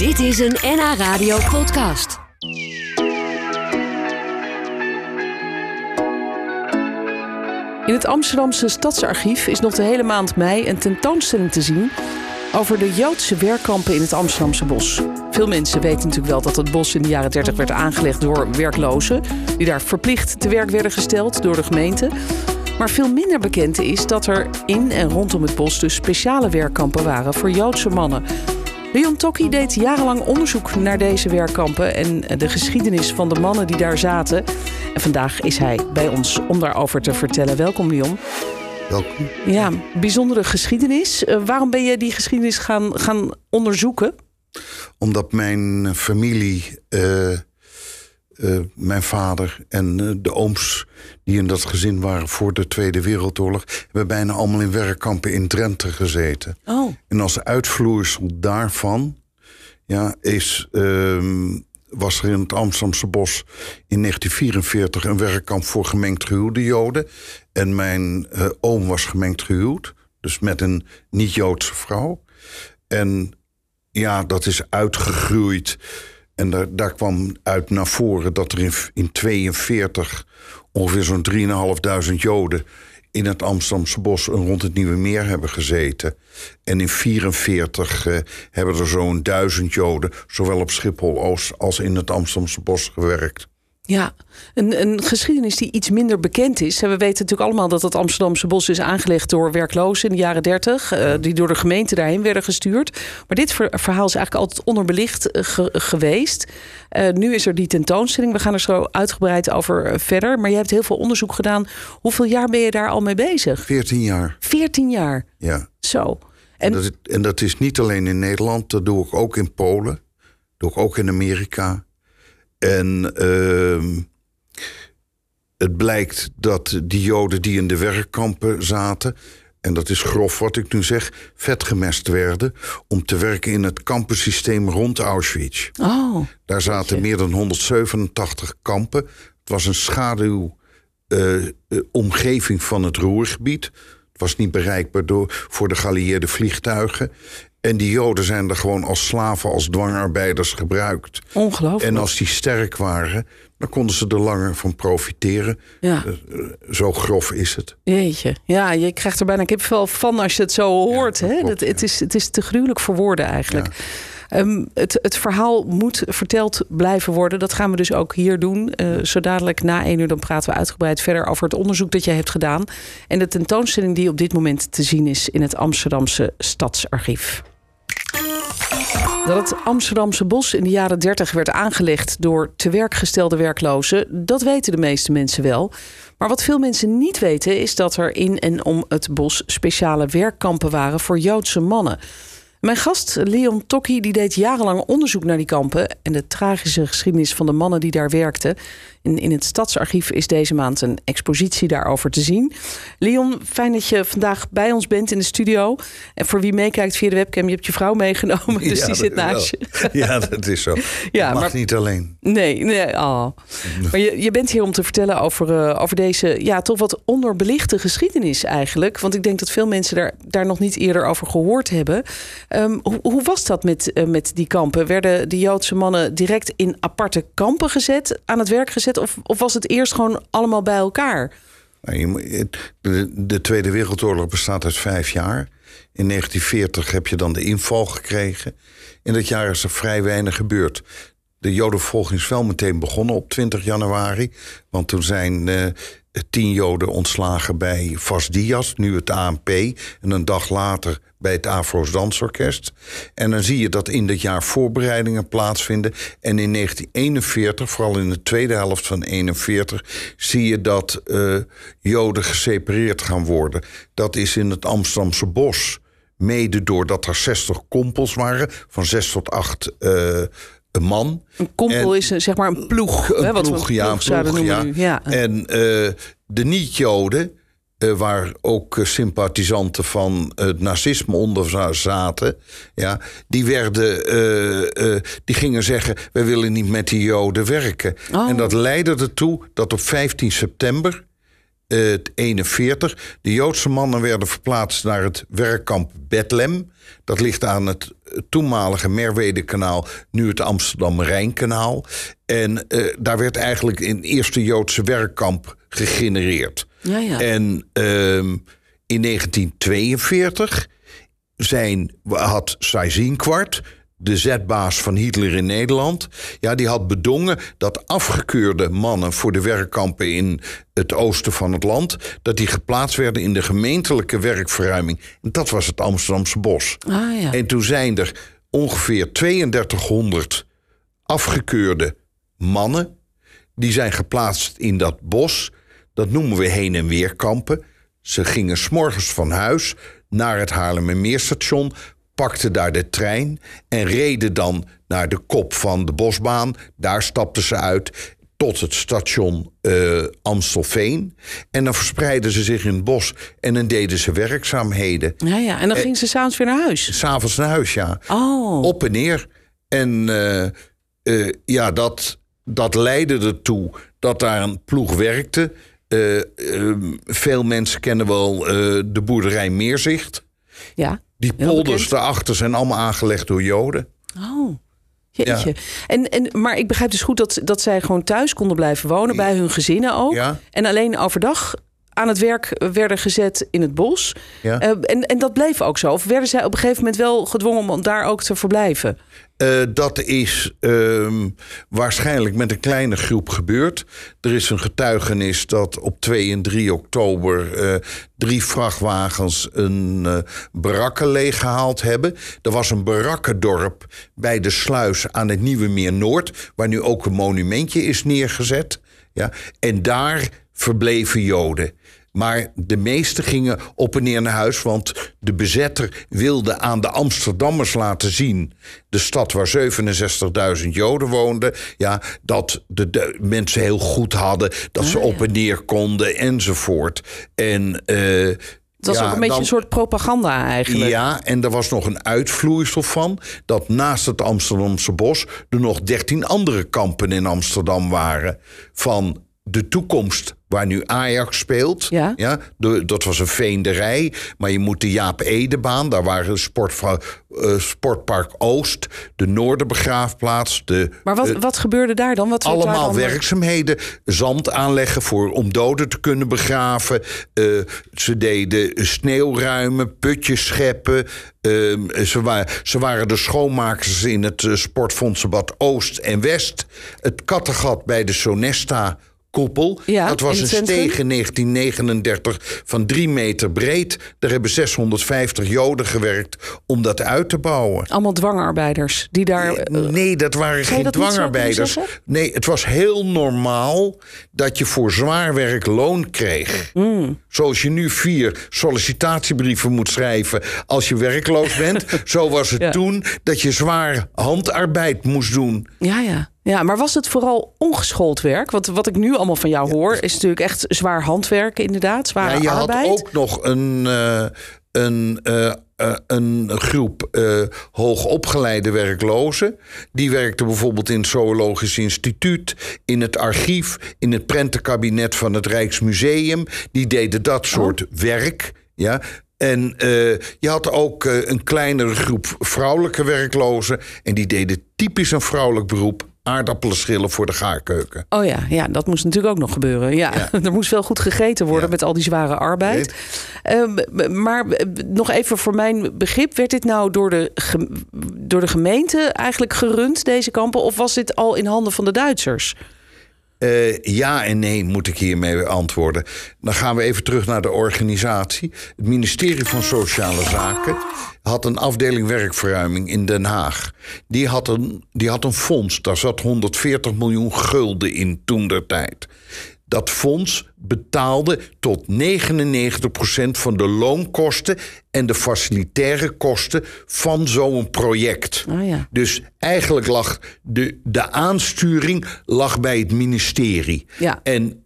Dit is een NH Radio podcast. In het Amsterdamse Stadsarchief is nog de hele maand mei een tentoonstelling te zien over de Joodse werkkampen in het Amsterdamse bos. Veel mensen weten natuurlijk wel dat het bos in de jaren 30 werd aangelegd door werklozen, die daar verplicht te werk werden gesteld door de gemeente. Maar veel minder bekend is dat er in en rondom het bos dus speciale werkkampen waren voor Joodse mannen. Leon Tokki deed jarenlang onderzoek naar deze werkkampen en de geschiedenis van de mannen die daar zaten. En vandaag is hij bij ons om daarover te vertellen. Welkom, Leon. Welkom. Ja, bijzondere geschiedenis. Uh, waarom ben je die geschiedenis gaan, gaan onderzoeken? Omdat mijn familie, uh, uh, mijn vader en de ooms die in dat gezin waren voor de Tweede Wereldoorlog, hebben bijna allemaal in werkkampen in Drenthe gezeten. Oh. En als uitvloeisel daarvan ja, is ehm, was er in het Amsterdamse bos in 1944 een werkkamp voor gemengd gehuwde Joden. En mijn uh, oom was gemengd gehuwd, dus met een niet-Joodse vrouw. En ja, dat is uitgegroeid. En daar, kwam uit naar voren dat er in 1942 ongeveer zo'n 3.500 Joden in het Amsterdamse bos en rond het Nieuwe Meer hebben gezeten. En in 1944 uh, hebben er zo'n duizend Joden, zowel op Schiphol-Oost als in het Amsterdamse bos, gewerkt. Ja, een, een, geschiedenis die iets minder bekend is. We weten natuurlijk allemaal dat het Amsterdamse bos is aangelegd door werklozen in de jaren 30, uh, die door de gemeente daarheen werden gestuurd. Maar dit ver, verhaal is eigenlijk altijd onderbelicht ge, geweest. Uh, nu is er die tentoonstelling. We gaan er zo uitgebreid over verder. Maar je hebt heel veel onderzoek gedaan. Hoeveel jaar ben je daar al mee bezig? 14 jaar. 14 jaar? Ja. Zo. En dat, is, en dat is niet alleen in Nederland, dat doe ik ook in Polen, doe ik ook in Amerika. En uh, het blijkt dat die Joden die in de werkkampen zaten, en dat is grof wat ik nu zeg, vetgemest werden om te werken in het kampensysteem rond Auschwitz. Oh, Daar zaten je. meer dan 187 kampen. Het was een schaduw uh, omgeving van het Roergebied. Het was niet bereikbaar door, voor de geallieerde vliegtuigen. En die Joden zijn er gewoon als slaven, als dwangarbeiders gebruikt. Ongelooflijk. En als die sterk waren, dan konden ze er langer van profiteren. Ja. Uh, zo grof is het. Jeetje. Ja, je krijgt er bijna kipvel van als je het zo hoort. Ja, dat hè? Klopt, dat, ja. het, is, het is te gruwelijk voor woorden eigenlijk. Um, het, het, verhaal moet verteld blijven worden. Dat gaan we dus ook hier doen. Uh, zo dadelijk na één uur dan praten we uitgebreid verder over het onderzoek dat jij hebt gedaan. En de tentoonstelling die op dit moment te zien is in het Amsterdamse Stadsarchief. Dat het Amsterdamse bos in de jaren 30 werd aangelegd door te werk gestelde werklozen, dat weten de meeste mensen wel. Maar wat veel mensen niet weten is dat er in en om het bos speciale werkkampen waren voor Joodse mannen. Mijn gast Leon Tokki die deed jarenlang onderzoek naar die kampen en de tragische geschiedenis van de mannen die daar werkten. In, in het Stadsarchief is deze maand een expositie daarover te zien. Leon, fijn dat je vandaag bij ons bent in de studio. En voor wie meekijkt via de webcam, je hebt je vrouw meegenomen, dus ja, die zit naast je. Ja, dat is zo. ja, mag maar, niet alleen. Nee, nee oh. maar je, je bent hier om te vertellen over, uh, over deze ja, toch wat onderbelichte geschiedenis eigenlijk. Want ik denk dat veel mensen daar, daar nog niet eerder over gehoord hebben. Um, hoe, hoe, was dat met, uh, met die kampen? Werden de Joodse mannen direct in aparte kampen gezet, aan het werk gezet? Of, of was het eerst gewoon allemaal bij elkaar? De, de Tweede Wereldoorlog bestaat uit vijf jaar. In 1940 heb je dan de inval gekregen. In dat jaar is er vrij weinig gebeurd. De Jodenvervolging is wel meteen begonnen op 20 januari. Want toen zijn uh, tien Joden ontslagen bij Vas Diaz, nu het ANP. En een dag later bij het Afro's Dansorkest. En dan zie je dat in dat jaar voorbereidingen plaatsvinden. En in 1941, vooral in de tweede helft van 1941, zie je dat uh, Joden gesepareerd gaan worden. Dat is in het Amsterdamse bos. Mede doordat er 60 kompels waren, van 6 tot 8 uh, een man. Een kompel en, is zeg maar een ploeg. Een hè, wat ploeg, we ja, een ploeg, ja. En uh, de niet-Joden, uh, waar ook sympathisanten van het nazisme onder zaten, ja, die werden, die gingen zeggen: wij willen niet met die Joden werken. Oh. En dat leidde ertoe dat op 15 september 1941. De Joodse mannen werden verplaatst naar het werkkamp Bethlehem. Dat ligt aan het toenmalige Merwede-kanaal, nu het Amsterdam-Rijnkanaal. En uh, daar werd eigenlijk een eerste Joodse werkkamp gegenereerd. Ja, ja. En uh, in 1942 zijn, had Seyss-Inquart de zetbaas van Hitler in Nederland. Ja, die had bedongen dat afgekeurde mannen voor de werkkampen in het oosten van het land, dat die geplaatst werden in de gemeentelijke werkverruiming. En dat was het Amsterdamse bos. Ah, ja. En toen zijn er ongeveer 3200 afgekeurde mannen. Die zijn geplaatst in dat bos. Dat noemen we heen- en weerkampen. Ze gingen s'morgens van huis naar het Haarlemmermeerstation, pakten daar de trein en reden dan naar de kop van de bosbaan. Daar stapten ze uit tot het station uh, Amstelveen. En dan verspreidden ze zich in het bos en dan deden ze werkzaamheden. Ja, ja. En dan gingen ze s'avonds weer naar huis? S'avonds naar huis, ja. Oh. Op en neer. En uh, uh, ja, dat, dat leidde ertoe dat daar een ploeg werkte. veel mensen kennen wel de boerderij Meerzicht. Ja. Die polders daarachter zijn allemaal aangelegd door Joden. Oh. Jeetje. Ja. En, en, maar ik begrijp dus goed dat, dat zij gewoon thuis konden blijven wonen, bij hun gezinnen ook. Ja. En alleen overdag aan het werk werden gezet in het bos. Ja. Uh, en, en dat bleef ook zo. Of werden zij op een gegeven moment wel gedwongen om daar ook te verblijven? Uh, dat is uh, waarschijnlijk met een kleine groep gebeurd. Er is een getuigenis dat op 2 en 3 oktober uh, drie vrachtwagens een barakke leeggehaald hebben. Er was een barakkendorp bij de sluis aan het Nieuwe Meer Noord, waar nu ook een monumentje is neergezet. Ja, en daar verbleven Joden. Maar de meesten gingen op en neer naar huis, want de bezetter wilde aan de Amsterdammers laten zien, de stad waar 67.000 Joden woonden, ja, dat de, de, mensen heel goed hadden, dat ze Ah, ja. op en neer konden enzovoort. En uh, Het was ja, ook een beetje dan- een soort propaganda eigenlijk. ja, en er was nog een uitvloeisel van dat naast het Amsterdamse bos er nog 13 andere kampen in Amsterdam waren. Van de toekomst waar nu Ajax speelt. Ja. de- dat was een veenderij. Maar je moet de Jaap Edebaan, daar waren sportvrouw, eh, Sportpark Oost, de Noorderbegraafplaats, de Maar wat, eh, wat gebeurde daar dan? Wat allemaal dan- werkzaamheden. Zand aanleggen voor, om doden te kunnen begraven. Eh, ze deden sneeuwruimen, putjes scheppen. Ehm, ze, wa- ze waren de schoonmakers in het sportfondsenbad Oost en West. Het kattengat bij de Sonesta... Koepel. Ja, dat was een steeg in 1939 van drie meter breed. Daar hebben 650 Joden gewerkt om dat uit te bouwen. Allemaal dwangarbeiders die daar... eh, Nee, dat waren geen dat dwangarbeiders. Nee, het was heel normaal dat je voor zwaar werk loon kreeg. Hmm. Zoals je nu vier sollicitatiebrieven moet schrijven als je werkloos bent. zo was het Ja. toen dat je zwaar handarbeid moest doen. Ja, ja. Ja, maar was het vooral ongeschoold werk? Want wat ik nu allemaal van jou hoor, is natuurlijk echt zwaar handwerk, inderdaad. Zware Ja, je arbeid. had ook nog een, eh, een, eh, eh, een groep hoogopgeleide werklozen. Die werkten bijvoorbeeld in het Zoologisch Instituut, in het archief, in het prentenkabinet van het Rijksmuseum. Die deden dat soort werk. Ja. En je had ook een kleinere groep vrouwelijke werklozen. En die deden typisch een vrouwelijk beroep: aardappelen schillen voor de gaarkeuken. Oh ja, ja, dat moest natuurlijk ook nog gebeuren. Ja, er moest wel goed gegeten worden Ja. met al die zware arbeid. Ehm, maar eh, nog even voor mijn begrip, werd dit nou door de, door de gemeente eigenlijk gerund, deze kampen? Of was dit al in handen van de Duitsers? Eh, ja en nee, moet ik hiermee antwoorden. Dan gaan we even terug naar de organisatie. Het ministerie van Sociale Zaken had een afdeling werkverruiming in Den Haag. Die had een, die had een fonds, daar zat 140 miljoen gulden in toen der tijd. Dat fonds betaalde tot 99% van de loonkosten en de facilitaire kosten van zo'n project. Oh ja. Dus eigenlijk lag de, de aansturing lag bij het ministerie. Ja. En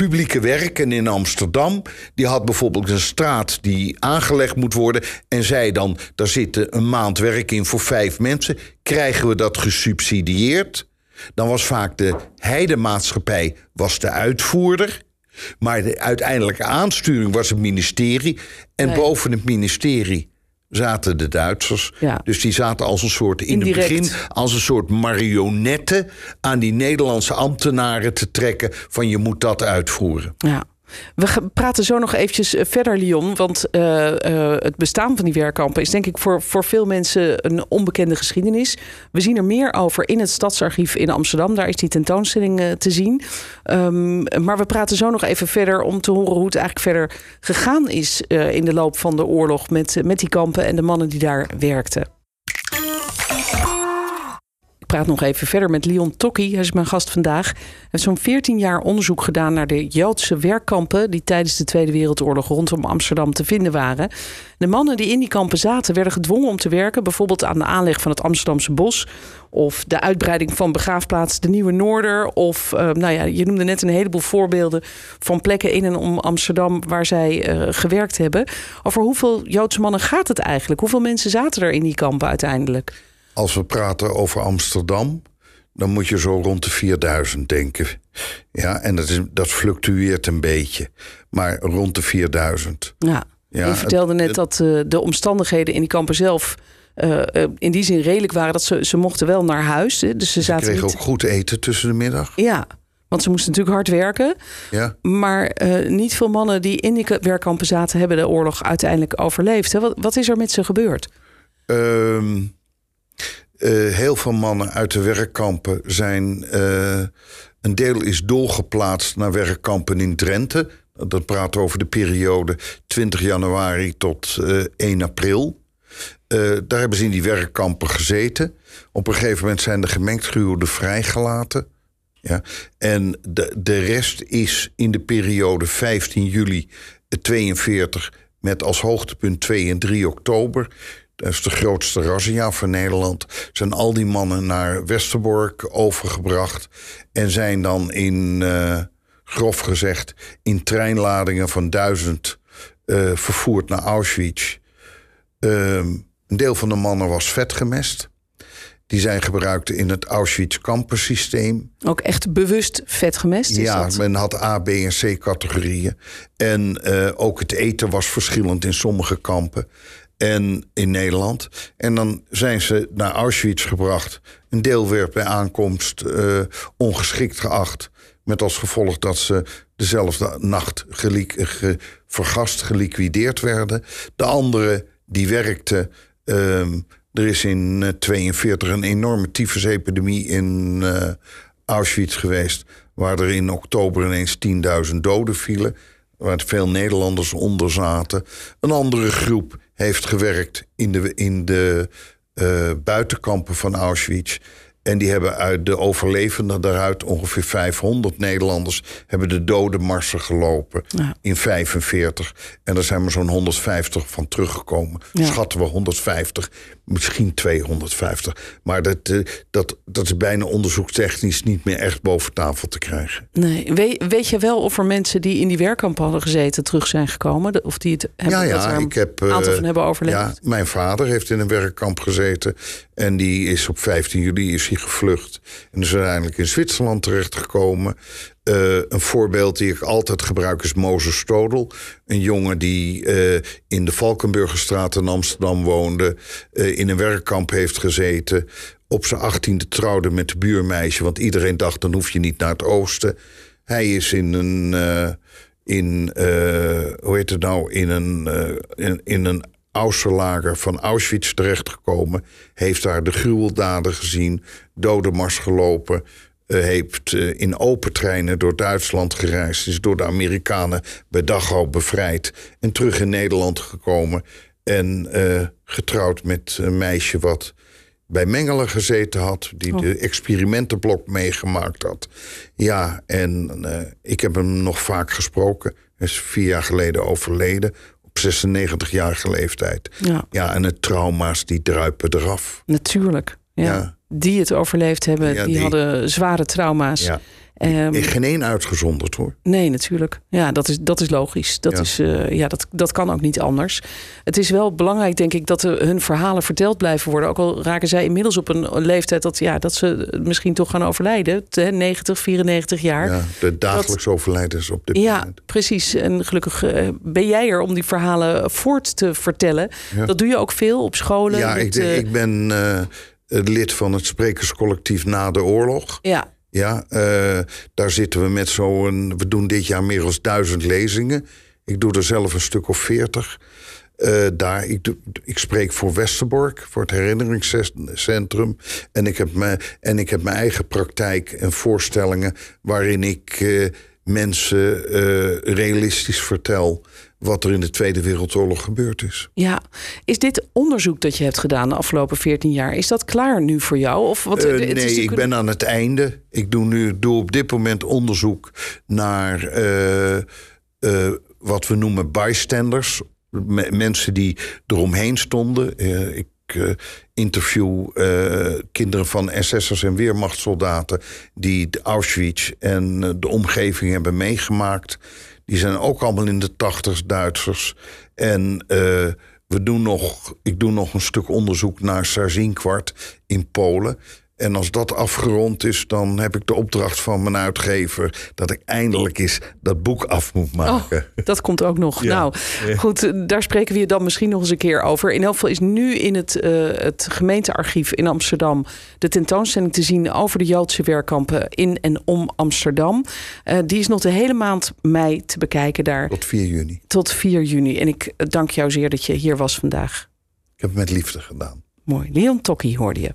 publieke werken in Amsterdam, die had bijvoorbeeld een straat die aangelegd moet worden. En zei dan, daar zitten een maand werk in voor vijf mensen. Krijgen we dat gesubsidieerd? Dan was vaak de heidemaatschappij was de uitvoerder. Maar de uiteindelijke aansturing was het ministerie. En Nee. boven het ministerie zaten de Duitsers. Ja. Dus die zaten als een soort, in Indirect. het begin, als een soort marionetten aan die Nederlandse ambtenaren te trekken van je moet dat uitvoeren. Ja. We praten zo nog eventjes eh, verder, Lyon. Want eh, eh, het bestaan van die werkkampen is denk ik voor, voor veel mensen een onbekende geschiedenis. We zien er meer over in het Stadsarchief in Amsterdam. Daar is die tentoonstelling te zien. Ehm, maar we praten zo nog even verder om te horen hoe het eigenlijk verder gegaan is in de loop van de oorlog met, met die kampen en de mannen die daar werkten. Praat nog even verder met Leon Tokkie. Hij is mijn gast vandaag. Hij heeft zo'n 14 jaar onderzoek gedaan naar de Joodse werkkampen... die tijdens de Tweede Wereldoorlog rondom Amsterdam te vinden waren. De mannen die in die kampen zaten werden gedwongen om te werken... bijvoorbeeld aan de aanleg van het Amsterdamse bos... of de uitbreiding van begraafplaats De Nieuwe Noorder... of, eh, nou ja, je noemde net een heleboel voorbeelden... van plekken in en om Amsterdam waar zij eh, gewerkt hebben. Over hoeveel Joodse mannen gaat het eigenlijk? Hoeveel mensen zaten er in die kampen uiteindelijk? Als we praten over Amsterdam, dan moet je zo rond de 4000 denken. Ja, en dat, is, dat fluctueert een beetje. Maar rond de 4000. Ja, Ja, je vertelde het- net dat eh, de omstandigheden in die kampen zelf eh, eh, in die zin redelijk waren dat ze, ze mochten wel naar huis. Hè, dus ze Ze zaten kregen niet. ook goed eten tussen de middag. Ja, want ze moesten natuurlijk hard werken. Ja. Maar niet veel mannen die in die werkkampen zaten, hebben de oorlog uiteindelijk overleefd. Hè? Wat, wat is er met ze gebeurd? Ehm, eh, heel veel mannen uit de werkkampen zijn. eh, een deel is doorgeplaatst naar werkkampen in Drenthe. Dat praat over de periode 20 januari tot eh, 1 april. Eh, daar hebben ze in die werkkampen gezeten. Op een gegeven moment zijn de gemengd gehuwden vrijgelaten. Ja. En de, de rest is in de periode 15 juli 42 met als hoogtepunt 2 en 3 oktober. Dat is de grootste razzia van Nederland. Zijn al die mannen naar Westerbork overgebracht. En zijn dan in, eh, grof gezegd, in treinladingen van duizend eh, vervoerd naar Auschwitz. Ehm, een deel van de mannen was vetgemest. Die zijn gebruikt in het Auschwitz-kampensysteem. Ook echt bewust vet gemest? Is Ja, dat? men had A, B en C categorieën. En eh, ook het eten was verschillend in sommige kampen. En in Nederland. En dan zijn ze naar Auschwitz gebracht. Een deel werd bij aankomst eh, ongeschikt geacht. Met als gevolg dat ze dezelfde nacht vergast geliquideerd werden. De andere die werkte. ehm, er is in 1942 een enorme tyfusepidemie in eh, Auschwitz geweest. Waar er in oktober ineens 10.000 doden vielen. Waar veel Nederlanders onder zaten. Een andere groep heeft gewerkt in de, in de eh, buitenkampen van Auschwitz. En die hebben uit de overlevenden daaruit, ongeveer 500 Nederlanders, hebben de dodenmarsen gelopen Ja. in 45. En er zijn maar zo'n 150 van teruggekomen. Ja. Schatten we 150, misschien 250. Maar dat, eh, dat, dat is bijna onderzoekstechnisch niet meer echt boven tafel te krijgen. Nee. Weet, weet je wel of er mensen die in die werkkampen hadden gezeten terug zijn gekomen? Of die het hebben, ja, ja, een ik heb. eh, aantal van hebben overleefd? Ja, mijn vader heeft in een werkkamp gezeten. En die is op 15 juli is hij gevlucht. En is uiteindelijk in Zwitserland terechtgekomen. Eh, een voorbeeld die ik altijd gebruik is Mozes Stodel. Een jongen die eh, in de Valkenburgerstraat in Amsterdam woonde. eh, in een werkkamp heeft gezeten. Op zijn achttiende trouwde met de buurmeisje. Want iedereen dacht, dan hoef je niet naar het oosten. Hij is in een... in, hoe heet het nou, in een, in een Austerlager van Auschwitz terechtgekomen. Heeft daar de gruweldaden gezien, dodenmars gelopen. eh, heeft eh, in open treinen door Duitsland gereisd. Is door de Amerikanen bij Dachau bevrijd. En terug in Nederland gekomen. En eh, getrouwd met een meisje wat bij Mengelen gezeten had. Die Oh. de experimentenblok meegemaakt had. Ja, en ik heb hem nog vaak gesproken. Hij is vier jaar geleden overleden. Op 96-jarige leeftijd. Ja. Ja, en de trauma's die druipen eraf. Natuurlijk. Ja. Ja. Die het overleefd hebben, Ja, die, die- hadden zware trauma's. Ja. Ehm, Geen één uitgezonderd hoor. Nee, natuurlijk. Ja, dat is, dat is logisch. Dat, Ja. is, eh, ja, dat, dat kan ook niet anders. Het is wel belangrijk, denk ik, dat hun verhalen verteld blijven worden. Ook al raken zij inmiddels op een leeftijd dat, ja, dat ze misschien toch gaan overlijden. Hè, 90, 94 jaar. Ja, de dagelijks overlijdens op dit Ja, moment. precies. En gelukkig eh, ben jij er om die verhalen voort te vertellen. Ja. Dat doe je ook veel op scholen. Ja, met, ik, eh, ik ben lid van het sprekerscollectief na de oorlog. ja, Ja, eh, daar zitten we met zo'n. We doen dit jaar meer dan duizend lezingen. Ik doe er zelf een stuk of veertig. Eh, daar, ik, ik spreek voor Westerbork, voor het herinneringscentrum. En ik heb, me, en ik heb mijn eigen praktijk en voorstellingen waarin ik eh, mensen eh, realistisch vertel wat er in de Tweede Wereldoorlog gebeurd is. ja. Is dit onderzoek dat je hebt gedaan de afgelopen 14 jaar, is dat klaar nu voor jou? Of wat, Eh, is nee, ik ben aan het einde. Ik doe nu doe op dit moment onderzoek naar eh, wat we noemen bystanders. Me- mensen die eromheen stonden. Eh, eh, interview eh, kinderen van SS'ers en weermachtssoldaten... die de Auschwitz en eh, de omgeving hebben meegemaakt. Die zijn ook allemaal in de tachtig's Duitsers. En we doen nog, ik doe nog een stuk onderzoek naar Sarzinkwart in Polen. En als dat afgerond is, dan heb ik de opdracht van mijn uitgever... dat ik eindelijk eens dat boek af moet maken. Oh, dat komt ook nog. Ja. Nou, goed, daar spreken we je dan misschien nog eens een keer over. In elk geval is nu in het, eh, het gemeentearchief in Amsterdam de tentoonstelling te zien over de Joodse werkkampen in en om Amsterdam. Eh, die is nog de hele maand mei te bekijken daar Tot 4 juni. tot 4 juni. En ik dank jou zeer dat je hier was vandaag. Ik heb het met liefde gedaan. Mooi. Leon Tokkie hoorde je.